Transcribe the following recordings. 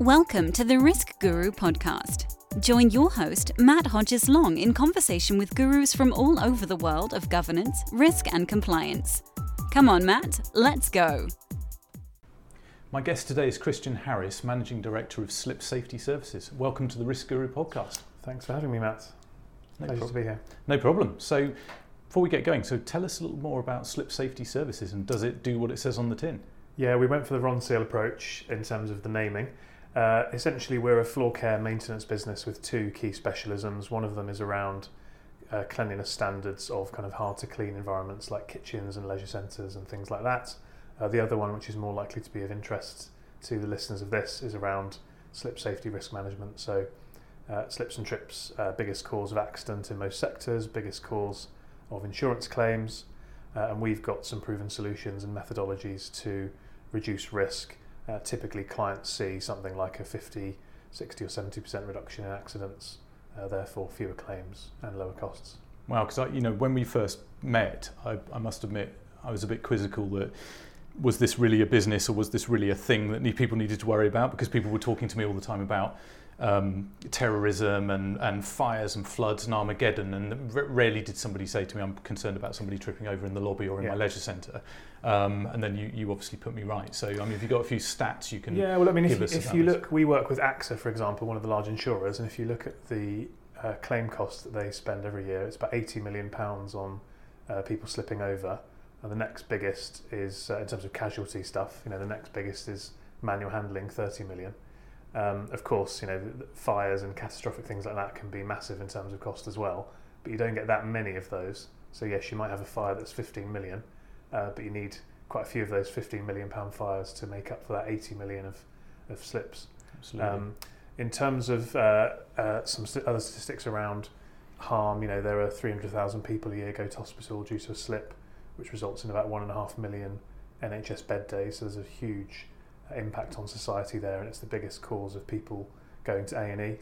Welcome to the Risk Guru podcast. Join your host, Matt Hodges Long, in conversation with gurus from all over the world of governance, risk, and compliance. Come on, Matt, let's go. My guest today is Christian Harris, Managing Director of Slip Safety Services. Welcome to the Risk Guru podcast. Thanks for having me, Matt. No Pleasure prob- to be here. No problem. So, before we get going, so tell us a little more about Slip Safety Services and does it do what it says on the tin? Yeah, we went for the Ronseal approach in terms of the naming. Uh, essentially, we're a floor care maintenance business with two key specialisms. One of them is around uh, cleanliness standards of kind of hard to clean environments like kitchens and leisure centres and things like that. Uh, the other one, which is more likely to be of interest to the listeners of this, is around slip safety risk management. So, uh, slips and trips, uh, biggest cause of accident in most sectors, biggest cause of insurance claims, uh, and we've got some proven solutions and methodologies to reduce risk. Uh, typically, clients see something like a 50, 60, or 70% reduction in accidents, uh, therefore, fewer claims and lower costs. Wow, because you know when we first met, I, I must admit I was a bit quizzical that was this really a business or was this really a thing that people needed to worry about because people were talking to me all the time about um, terrorism and, and fires and floods and Armageddon and r- rarely did somebody say to me I'm concerned about somebody tripping over in the lobby or in Yeah. my leisure centre um, and then you, you obviously put me right so I mean if you've got a few stats you can Yeah, well, I mean, if, you- if you look, we work with AXA, for example, one of the large insurers, and if you look at the uh, claim costs that they spend every year, it's about 80 million pounds on uh, people slipping over. And the next biggest is, uh, in terms of casualty stuff, you know, the next biggest is manual handling, 30 million. Um, of course, you know, fires and catastrophic things like that can be massive in terms of cost as well, but you don't get that many of those. So yes, you might have a fire that's 15 million, uh, but you need quite a few of those 15 million pound fires to make up for that 80 million of, of slips. absolutely Um, in terms of uh, uh, some st- other statistics around harm, you know, there are 300,000 people a year go to hospital due to a slip, which results in about one and a half million NHS bed days. So there's a huge impact on society there, and it's the biggest cause of people going to A and E.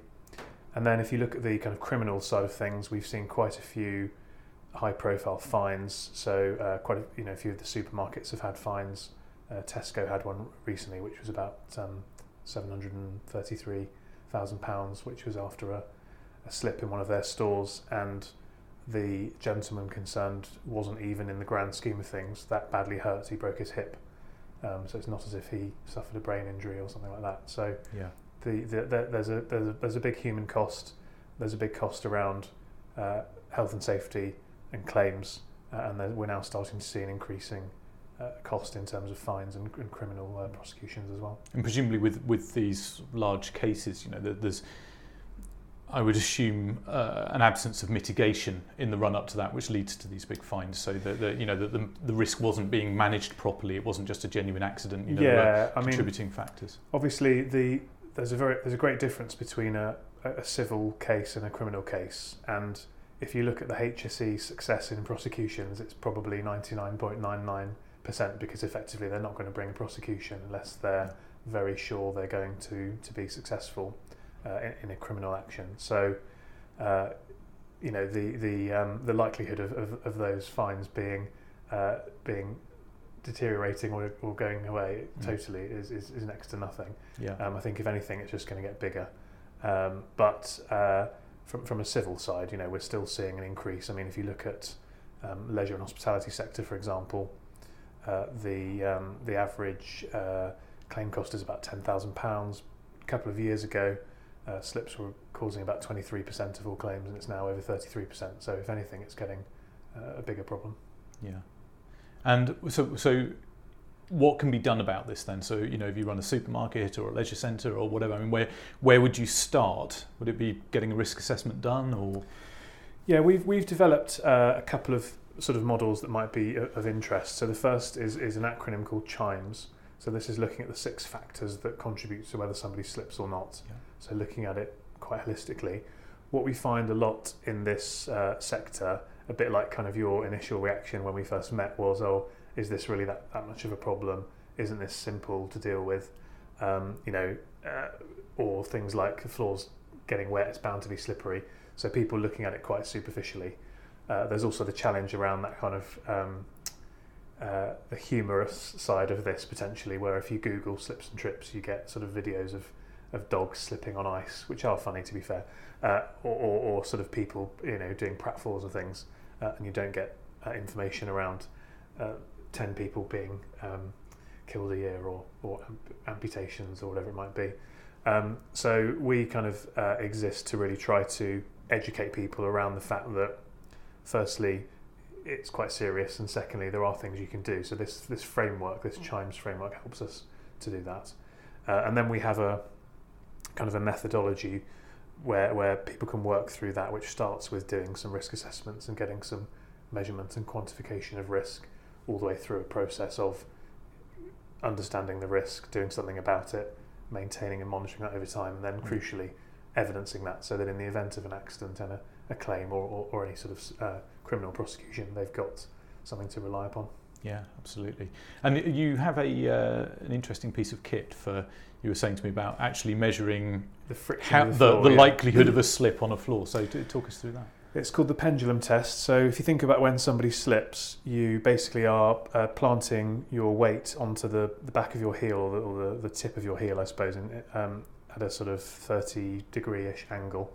And then if you look at the kind of criminal side of things, we've seen quite a few high-profile fines. So uh, quite a, you know a few of the supermarkets have had fines. Uh, Tesco had one recently, which was about um, seven hundred and thirty-three thousand pounds, which was after a, a slip in one of their stores, and the gentleman concerned wasn't even in the grand scheme of things that badly hurt. He broke his hip, um, so it's not as if he suffered a brain injury or something like that. So yeah the, the, the there's a there's a there's a big human cost. There's a big cost around uh, health and safety and claims, uh, and we're now starting to see an increasing uh, cost in terms of fines and, and criminal uh, prosecutions as well. And presumably with, with these large cases, you know, there's, I would assume, uh, an absence of mitigation in the run up to that, which leads to these big fines. So that, that you know, that the, the risk wasn't being managed properly. It wasn't just a genuine accident. You know, yeah, I mean, contributing factors. obviously the there's a very there's a great difference between a, a civil case and a criminal case and if you look at the HSE success in prosecutions it's probably 99.99% because effectively they're not going to bring a prosecution unless they're very sure they're going to to be successful in, in a criminal action so uh, you know the the um, the likelihood of, of, of those fines being uh, being deteriorating or, or going away Mm. totally is, is, is next to nothing Yeah. um, I think if anything, it's just going to get bigger. Um, but uh, from from a civil side, you know, we're still seeing an increase. I mean, if you look at um, leisure and hospitality sector, for example, uh, the um, the average uh, claim cost is about ten thousand pounds. A couple of years ago, uh, slips were causing about twenty three percent of all claims, and it's now over thirty three percent. So, if anything, it's getting uh, a bigger problem. Yeah. And so, so what can be done about this then? So, you know, if you run a supermarket or a leisure centre or whatever, I mean, where, where would you start? Would it be getting a risk assessment done or? Yeah, we've we've developed uh, a couple of sort of models that might be of interest. So the first is is an acronym called CHIMES. So this is looking at the six factors that contribute to whether somebody slips or not. Yeah. So looking at it quite holistically. What we find a lot in this uh, sector, a bit like kind of your initial reaction when we first met, was, oh, is this really that, that much of a problem? Isn't this simple to deal with? Um, you know, uh, or things like the floors getting wet, it's bound to be slippery. So people looking at it quite superficially. Uh, there's also the challenge around that kind of um, uh, the humorous side of this potentially, where if you Google slips and trips, you get sort of videos of of dogs slipping on ice, which are funny to be fair, uh, or, or, or, sort of people you know doing pratfalls and things, uh, and you don't get uh, information around uh, ten people being um, killed a year or, or amputations or whatever it might be. Um, so we kind of uh, exist to really try to educate people around the fact that, firstly, it's quite serious, and secondly, there are things you can do. So this this framework, this Chimes framework, helps us to do that. Uh, and then we have a kind of a methodology where where people can work through that, which starts with doing some risk assessments and getting some measurement and quantification of risk, all the way through a process of understanding the risk, doing something about it, maintaining and monitoring that over time, and then mm. crucially evidencing that so that in the event of an accident and a, a claim or, or, or, any sort of uh, criminal prosecution, they've got something to rely upon. Yeah, absolutely. And you have a uh, an interesting piece of kit for you were saying to me about actually measuring the friction, how, the, floor, the, the yeah. likelihood of a slip on a floor. So talk us through that. It's called the pendulum test. So if you think about when somebody slips, you basically are uh, planting your weight onto the, the back of your heel or the, or the, the tip of your heel, I suppose, in, um, at a sort of 30 degree-ish angle.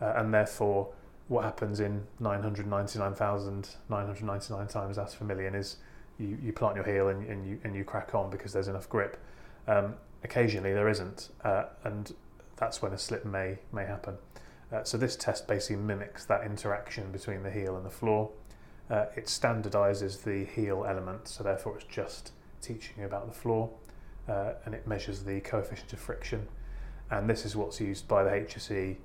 Uh, and therefore, what happens in 999,999 times as a million is you, you plant your heel and, and, you, and you crack on because there's enough grip. Um, occasionally there isn't, uh, and that's when a slip may, may happen. Uh, so this test basically mimics that interaction between the heel and the floor. Uh, it standardizes the heel element, so therefore it's just teaching you about the floor, uh, and it measures the coefficient of friction. And this is what's used by the HSE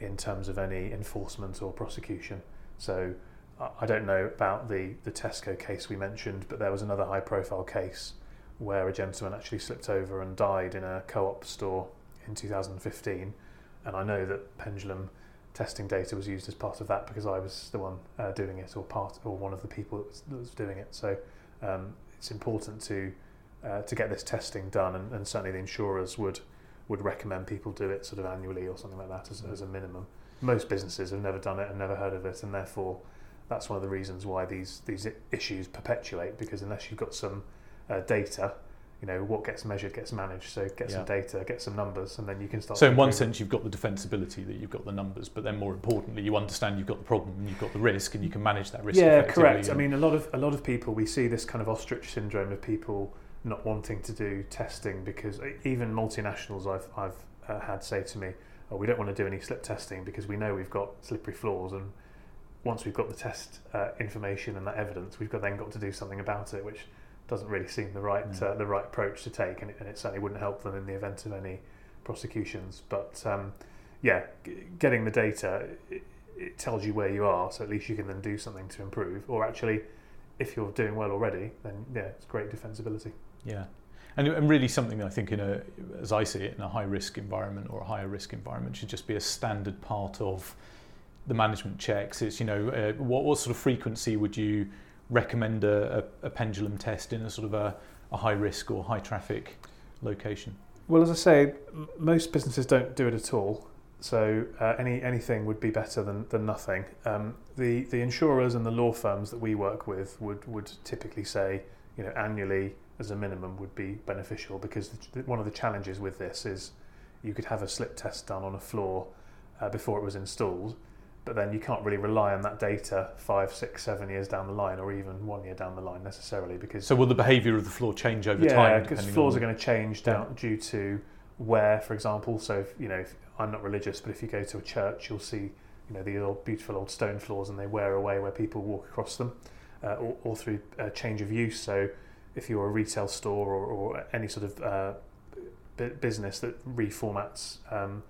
in terms of any enforcement or prosecution. So I don't know about the, the Tesco case we mentioned, but there was another high profile case where a gentleman actually slipped over and died in a co op store in 2015 and I know that pendulum testing data was used as part of that because I was the one uh, doing it, or part, or one of the people that was, that was doing it. So um, it's important to uh, to get this testing done, and, and, certainly the insurers would would recommend people do it sort of annually or something like that as, as a minimum. Most businesses have never done it and never heard of it, and therefore that's one of the reasons why these these issues perpetuate because unless you've got some uh, data you know what gets measured gets managed. So get yeah. some data get some numbers and then you can start so in one sense you've got the defensibility that you've got the numbers but then more importantly you understand you've got the problem and you've got the risk and you can manage that risk yeah correct. i mean a lot of a lot of people we see this kind of ostrich syndrome of people not wanting to do testing because even multinationals i've i've uh, had say to me oh we don't want to do any slip testing because we know we've got slippery floors and once we've got the test uh, information and that evidence we've got then got to do something about it which doesn't really seem the right mm. uh, the right approach to take, and it, and it, certainly wouldn't help them in the event of any prosecutions. But um, yeah, g- getting the data it, it, tells you where you are, so at least you can then do something to improve. Or actually, if you're doing well already, then yeah, it's great defensibility. Yeah. And, and really something I think in a, as I see it, in a high risk environment or a higher risk environment should just be a standard part of the management checks. It's, you know, uh, what, what sort of frequency would you recommend a, a, a pendulum test in a sort of a, a high risk or high traffic location? Well, as I say, most businesses don't do it at all. So uh, any anything would be better than, than nothing. Um, the the insurers and the law firms that we work with would, would typically say, you know, annually as a minimum would be beneficial because the, one of the challenges with this is you could have a slip test done on a floor uh, before it was installed, but then you can't really rely on that data five, six, seven years down the line, or even one year down the line necessarily. Because so will the behaviour of the floor change over yeah, time? Yeah, because floors are going to change down yeah. due to wear, for example. So if, you know, if, I'm not religious, but if you go to a church, you'll see you know the old beautiful old stone floors, and they wear away where people walk across them, uh, or, or, through a change of use. So if you're a retail store or, or any sort of uh, business that reformats um,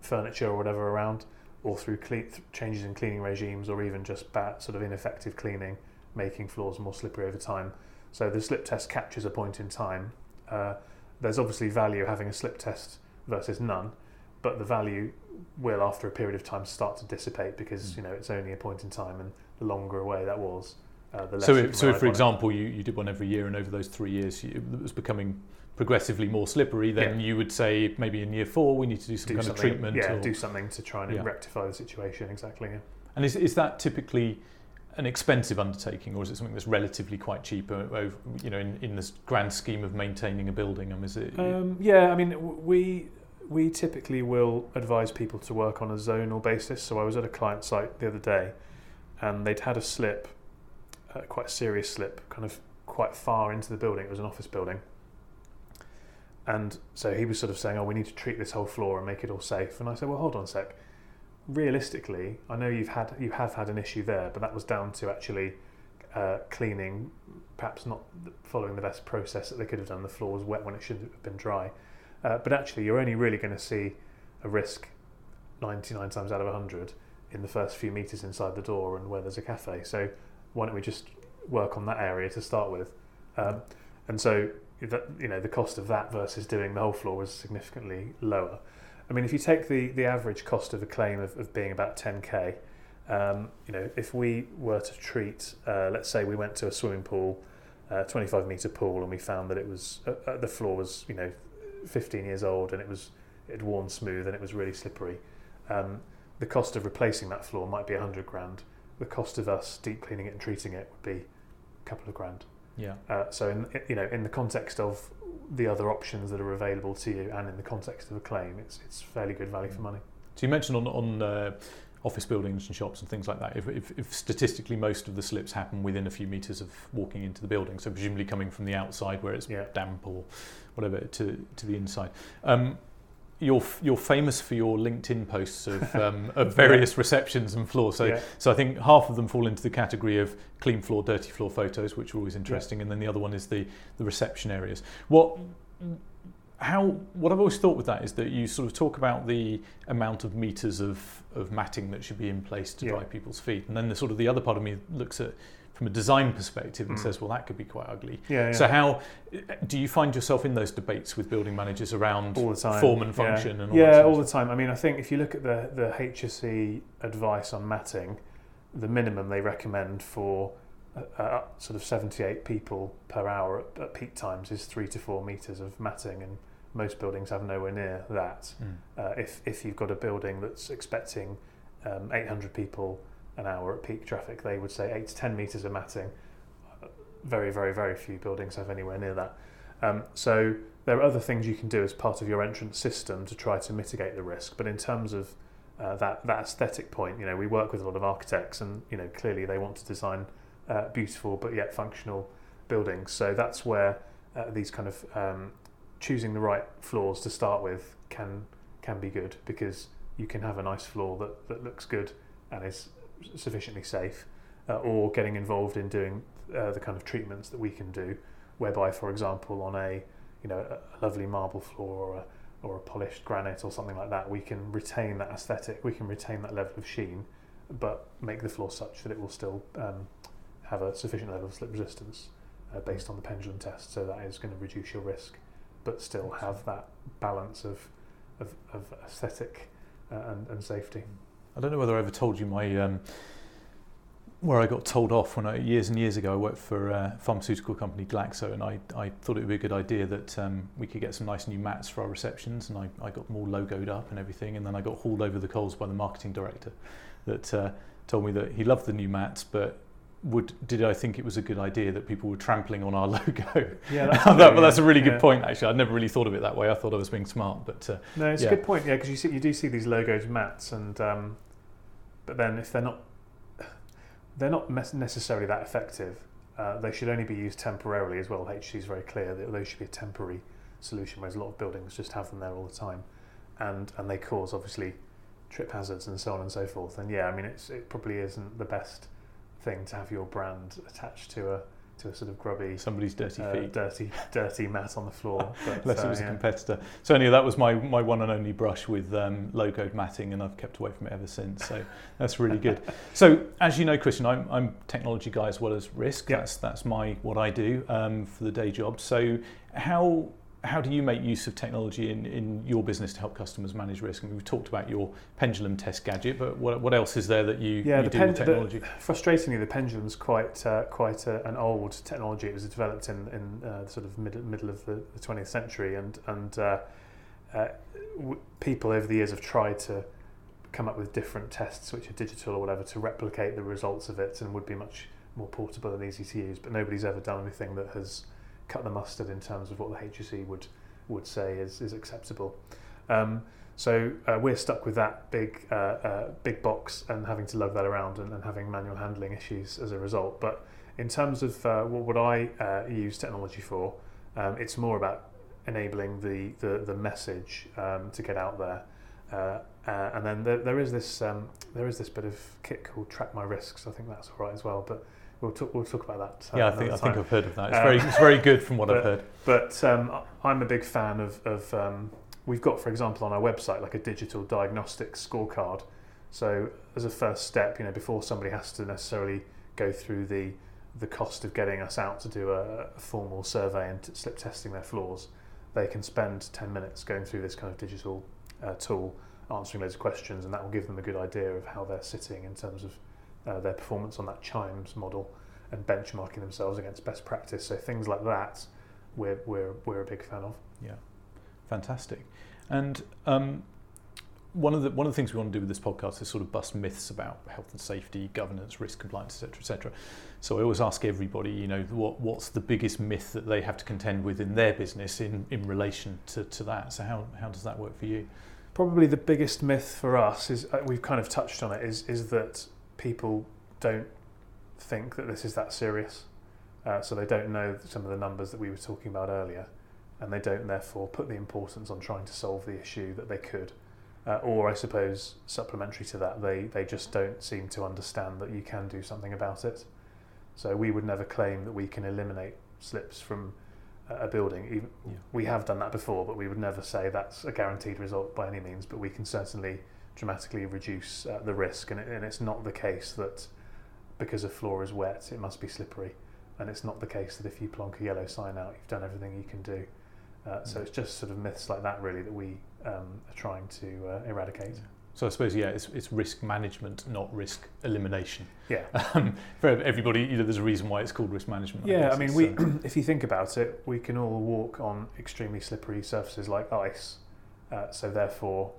furniture or whatever around or through cle- changes in cleaning regimes or even just bad sort of ineffective cleaning, making floors more slippery over time. So the slip test captures a point in time. Uh, there's obviously value having a slip test versus none, but the value will, after a period of time, start to dissipate because mm. you know it's only a point in time, and the longer away that was, uh, the less. So, if, so if, for example, you, you did one every year, and over those three years, you, it was becoming progressively more slippery, then yeah. you would say maybe in year four we need to do some do kind of treatment. Yeah, or, do something to try and yeah. rectify the situation. Exactly. Yeah. And is is that typically an expensive undertaking, or is it something that's relatively quite cheap? Over, you know, in, in this grand scheme of maintaining a building, um, is it? Um, yeah, I mean, we we typically will advise people to work on a zonal basis. So I was at a client site the other day, and they'd had a slip, uh, quite a serious slip, kind of quite far into the building. It was an office building, and so he was sort of saying, "Oh, we need to treat this whole floor and make it all safe." And I said, "Well, hold on a sec. Realistically, I know you've had you have had an issue there, but that was down to actually uh, cleaning, perhaps not following the best process that they could have done. The floor was wet when it should have been dry." Uh, but actually, you're only really going to see a risk 99 times out of 100 in the first few meters inside the door and where there's a cafe. So why don't we just work on that area to start with? Um, and so that, you know the cost of that versus doing the whole floor was significantly lower. I mean, if you take the the average cost of a claim of, of being about 10k, um, you know, if we were to treat, uh, let's say we went to a swimming pool, uh, 25 meter pool, and we found that it was uh, uh the floor was you know 15 years old and it was it worn smooth and it was really slippery. Um, the cost of replacing that floor might be 100 grand. The cost of us deep cleaning it and treating it would be a couple of grand. Yeah. Uh, so in you know in the context of the other options that are available to you and in the context of a claim, it's it's fairly good value for money. So you mentioned on on uh, office buildings and shops and things like that. If, if, if, statistically most of the slips happen within a few meters of walking into the building, so presumably coming from the outside where it's Yeah. damp or whatever to to the inside. Um, you're you're famous for your LinkedIn posts of um, of various receptions and floors. So Yeah. so I think half of them fall into the category of clean floor, dirty floor photos, which are always interesting, and then the other one is the the reception areas. What how what I've always thought with that is that you sort of talk about the amount of meters of of matting that should be in place to Yeah. dry people's feet, and then the sort of the other part of me looks at from a design perspective and Mm. says, well, that could be quite ugly. Yeah, yeah. So how do you find yourself in those debates with building managers around all the time. form and Yeah. function and all yeah, all the time. I mean, I think if you look at the the HSE advice on matting, the minimum they recommend for uh, sort of 78 people per hour at, at peak times is three to four meters of matting, and most buildings have nowhere near that. Mm. Uh, if if you've got a building that's expecting um, 800 people an hour at peak traffic, they would say eight to 10 meters of matting. Very, very, very few buildings have anywhere near that. Um, so there are other things you can do as part of your entrance system to try to mitigate the risk. But in terms of uh, that that aesthetic point, you know, we work with a lot of architects, and you know, clearly they want to design uh, beautiful but yet functional buildings. So that's where uh, these kind of um, choosing the right floors to start with can can be good because you can have a nice floor that, that looks good and is sufficiently safe, uh, or getting involved in doing uh, the kind of treatments that we can do, whereby, for example, on a you know a lovely marble floor or a or a polished granite or something like that, we can retain that aesthetic, we can retain that level of sheen, but make the floor such that it will still um, have a sufficient level of slip resistance uh, based on the pendulum test. So that is going to reduce your risk, but still have that balance of of, of aesthetic uh, and, and safety. I don't know whether I ever told you my um, where I got told off when I years and years ago I worked for a pharmaceutical company Glaxo and I, I thought it would be a good idea that um, we could get some nice new mats for our receptions and I, I got them all logoed up and everything and then I got hauled over the coals by the marketing director that uh, told me that he loved the new mats but would did I think it was a good idea that people were trampling on our logo? Yeah, that, but that's a really good yeah. point actually. I'd never really thought of it that way. I thought I was being smart, but uh, No, it's Yeah. a good point. Yeah, because you see, you do see these logos, mats, and um, but then if they're not, they're not necessarily that effective. Uh, they should only be used temporarily as well. HSE is very clear that those should be a temporary solution, whereas a lot of buildings just have them there all the time, and and they cause obviously trip hazards and so on and so forth. And yeah, I mean, it's it probably isn't the best thing to have your brand attached to a to a sort of grubby. somebody's dirty uh, feet. dirty, dirty mat on the floor. But, Unless uh, it was a competitor. So anyway, that was my, my one and only brush with um, logoed matting, and I've kept away from it ever since. So that's really good. So as you know, Christian, I'm I'm technology guy as well as risk. Yep. That's that's my what I do um, for the day job. So how how do you make use of technology in, in your business to help customers manage risk? And we've talked about your pendulum test gadget, but what, what else is there that you, Yeah, you the do pen- with the- technology? Frustratingly, the pendulum's quite uh, quite a, an old technology. It was developed in in uh, the sort of middle middle of the, the 20th century, and and uh, uh, w- people over the years have tried to come up with different tests, which are digital or whatever, to replicate the results of it, and would be much more portable and easy to use. But nobody's ever done anything that has cut the mustard in terms of what the HSE would would say is is acceptable. Um, so uh, we're stuck with that big uh, uh, big box and having to lug that around and, and, having manual handling issues as a result. But in terms of uh, what, what, I uh, use technology for, um, it's more about enabling the the, the message um, to get out there. Uh, and then there, there is this um, there is this bit of kit called Track My Risks. I think that's all right as well. But we'll talk, we'll talk about that. yeah, I think I think I've heard of that. It's um, very it's very good from what but, I've heard. But um, I'm a big fan of, of um, we've got, for example, on our website like a digital diagnostic scorecard. So as a first step, you know, before somebody has to necessarily go through the the cost of getting us out to do a, a formal survey and t- slip testing their floors, they can spend 10 minutes going through this kind of digital uh, tool, answering loads of questions, and that will give them a good idea of how they're sitting in terms of uh, their performance on that Chimes model and benchmarking themselves against best practice. So things like that, we're we're we're a big fan of. Yeah, fantastic. And um, one of the one of the things we want to do with this podcast is sort of bust myths about health and safety, governance, risk compliance, etc., etc. So I always ask everybody, you know, what what's the biggest myth that they have to contend with in their business in, in relation to, to that? So how, how does that work for you? Probably the biggest myth for us is uh, we've kind of touched on it is is that people don't think that this is that serious. Uh, so they don't know some of the numbers that we were talking about earlier, and they don't therefore put the importance on trying to solve the issue that they could. Uh, or I suppose supplementary to that, they, they just don't seem to understand that you can do something about it. So we would never claim that we can eliminate slips from a building. Even, yeah. We have done that before, but we would never say that's a guaranteed result by any means. But we can certainly dramatically reduce uh, the risk, and, it, and it's not the case that because a floor is wet, it must be slippery. And it's not the case that if you plonk a yellow sign out, you've done everything you can do. Uh, so mm. it's just sort of myths like that, really, that we um, are trying to uh, eradicate. So I suppose yeah, it's, it's risk management, not risk elimination. Yeah. Um, for everybody, you know, there's a reason why it's called risk management. I yeah, I mean, we uh, if you think about it, we can all walk on extremely slippery surfaces like ice. Uh, so therefore,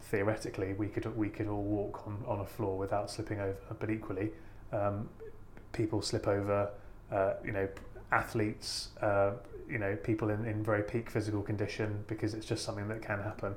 theoretically, we could we could all walk on, on a floor without slipping over. But equally, um, people slip over. Uh, you know, athletes. Uh, you know, people in, in very peak physical condition because it's just something that can happen,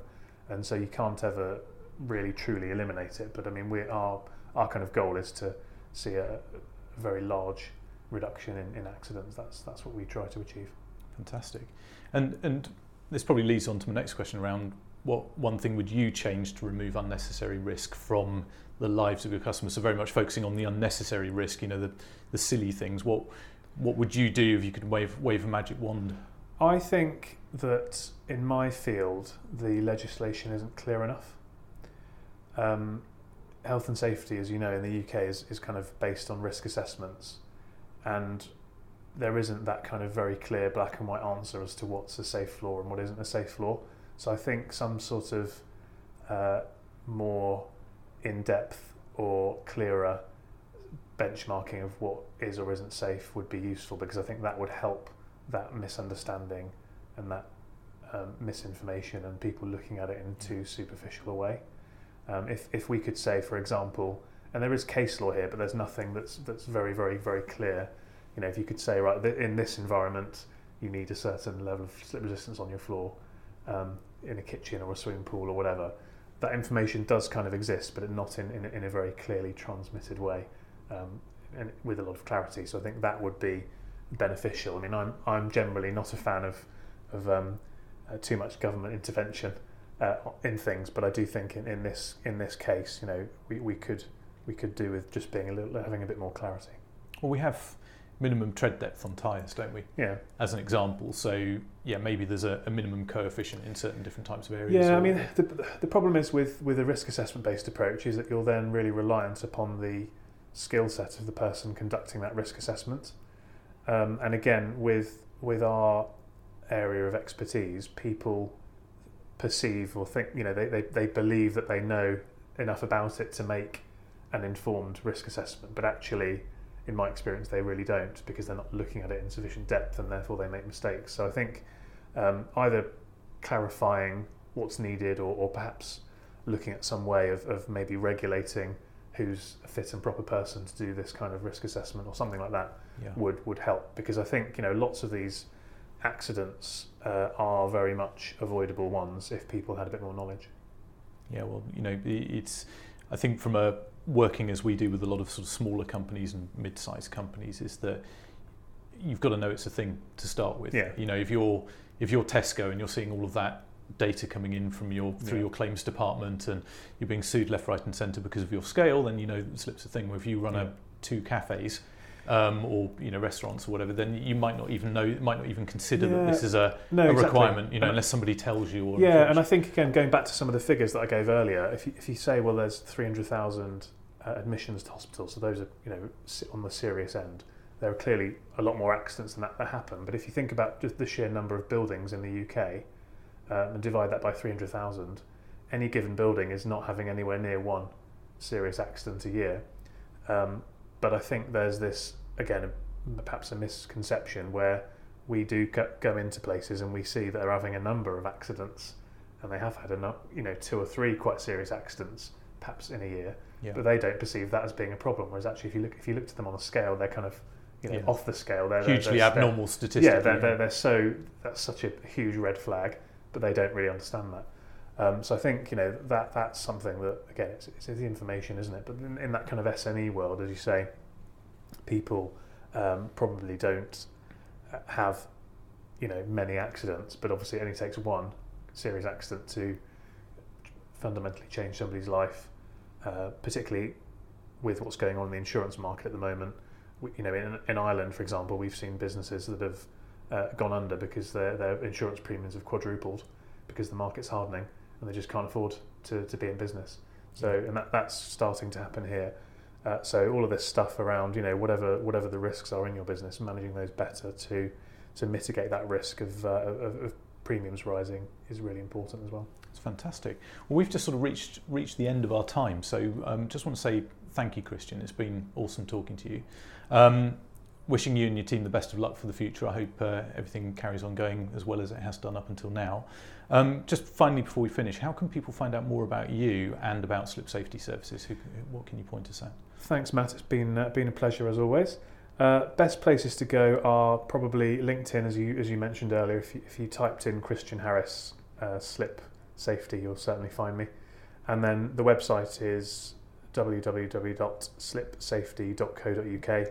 and so you can't ever really truly eliminate it. But I mean, we our our kind of goal is to see a, a very large reduction in, in accidents. That's that's what we try to achieve. Fantastic, and and this probably leads on to my next question around what one thing would you change to remove unnecessary risk from the lives of your customers? So very much focusing on the unnecessary risk, you know, the, the silly things. What what would you do if you could wave wave a magic wand? I think that in my field the legislation isn't clear enough. Um, health and safety, as you know, in the UK is, is kind of based on risk assessments, and there isn't that kind of very clear black and white answer as to what's a safe floor and what isn't a safe floor. So I think some sort of uh, more in depth or clearer benchmarking of what is or isn't safe would be useful because I think that would help that misunderstanding and that um, misinformation and people looking at it in too superficial a way. Um, if, if we could say, for example, and there is case law here, but there's nothing that's that's very very very clear. You know, if you could say, right, in this environment, you need a certain level of slip resistance on your floor, um, in a kitchen or a swimming pool or whatever, that information does kind of exist, but not in, in, in a very clearly transmitted way um, and with a lot of clarity. So I think that would be beneficial. I mean, I'm, I'm generally not a fan of, of um, uh, too much government intervention uh, in things, but I do think in, in this in this case, you know, we, we could we could do with just being a little having a bit more clarity. Well, we have minimum tread depth on tyres, don't we? Yeah. As an example, so yeah, maybe there's a, a minimum coefficient in certain different types of areas. Yeah, I mean, the, the problem is with with a risk assessment based approach is that you're then really reliant upon the skill set of the person conducting that risk assessment. Um, and again, with with our area of expertise, people perceive or think, you know, they, they, they believe that they know enough about it to make an informed risk assessment, but actually in my experience, they really don't because they're not looking at it in sufficient depth and therefore they make mistakes. So I think um, either clarifying what's needed or, or perhaps looking at some way of, of maybe regulating who's a fit and proper person to do this kind of risk assessment or something like that yeah. would would help because I think you know lots of these accidents uh, are very much avoidable ones if people had a bit more knowledge. Yeah, well, you know, it's I think from a working as we do with a lot of sort of smaller companies and mid-sized companies is that you've got to know it's a thing to start with. Yeah. You know, if you're if you're Tesco and you're seeing all of that data coming in from your through Yeah. your claims department and you're being sued left, right, and centre because of your scale, then you know slips a thing. Where if you run Yeah. a two cafes. Um, or you know restaurants or whatever, then you might not even know, might not even consider that this is a, No, a exactly. requirement, you know, unless somebody tells you. Or Yeah, and I think again going back to some of the figures that I gave earlier, if you, if you say well, there's three hundred thousand uh, admissions to hospitals, so those are you know on the serious end. There are clearly a lot more accidents than that that happen. But if you think about just the sheer number of buildings in the UK uh, and divide that by three hundred thousand, any given building is not having anywhere near one serious accident a year. Um, but I think there's this again, a, perhaps a misconception where we do go, into places and we see that they're having a number of accidents, and they have had enough, you know, two or three quite serious accidents, perhaps in a year. Yeah. But they don't perceive that as being a problem. Whereas actually, if you look, if you looked at them on a scale, they're kind of, you know, Yeah. off the scale. They're they're- hugely they're- abnormal statistics. yeah, they're, they're, they're so that's such a huge red flag, but they don't really understand that. Um, so I think you know that that's something that again it's, it's the information, isn't it? But in, in that kind of SME world, as you say, people um, probably don't uh, have you know many accidents, but obviously it only takes one serious accident to fundamentally change somebody's life, uh, particularly with what's going on in the insurance market at the moment. We, you know, in, in Ireland, for example, we've seen businesses that have uh, gone under because their, their insurance premiums have quadrupled because the market's hardening and they just can't afford to, to be in business. So, and that, that's starting to happen here. Uh, so all of this stuff around, you know, whatever whatever the risks are in your business, managing those better to to mitigate that risk of, uh, of, of premiums rising is really important as well. It's fantastic. Well, we've just sort of reached reached the end of our time, so um, just want to say thank you, Christian. It's been awesome talking to you. Um, wishing you and your team the best of luck for the future. I hope uh, everything carries on going as well as it has done up until now. Um, just finally, before we finish, how can people find out more about you and about slip safety services? Who, what can you point us at? Thanks, Matt. It's been uh, been a pleasure as always. Uh, best places to go are probably LinkedIn, as you as you mentioned earlier. If you, if you typed in Christian Harris uh, slip safety, you'll certainly find me. And then the website is www.slipsafety.co.uk.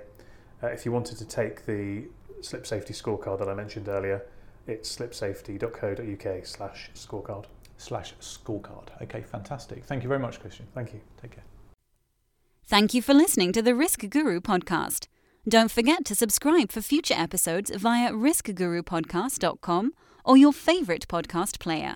Uh, if you wanted to take the slip safety scorecard that I mentioned earlier, it's slipsafety.co.uk slash scorecard. Slash scorecard. Okay, fantastic. Thank you very much, Christian. Thank you. Take care. Thank you for listening to the Risk Guru podcast. Don't forget to subscribe for future episodes via riskgurupodcast.com or your favorite podcast player.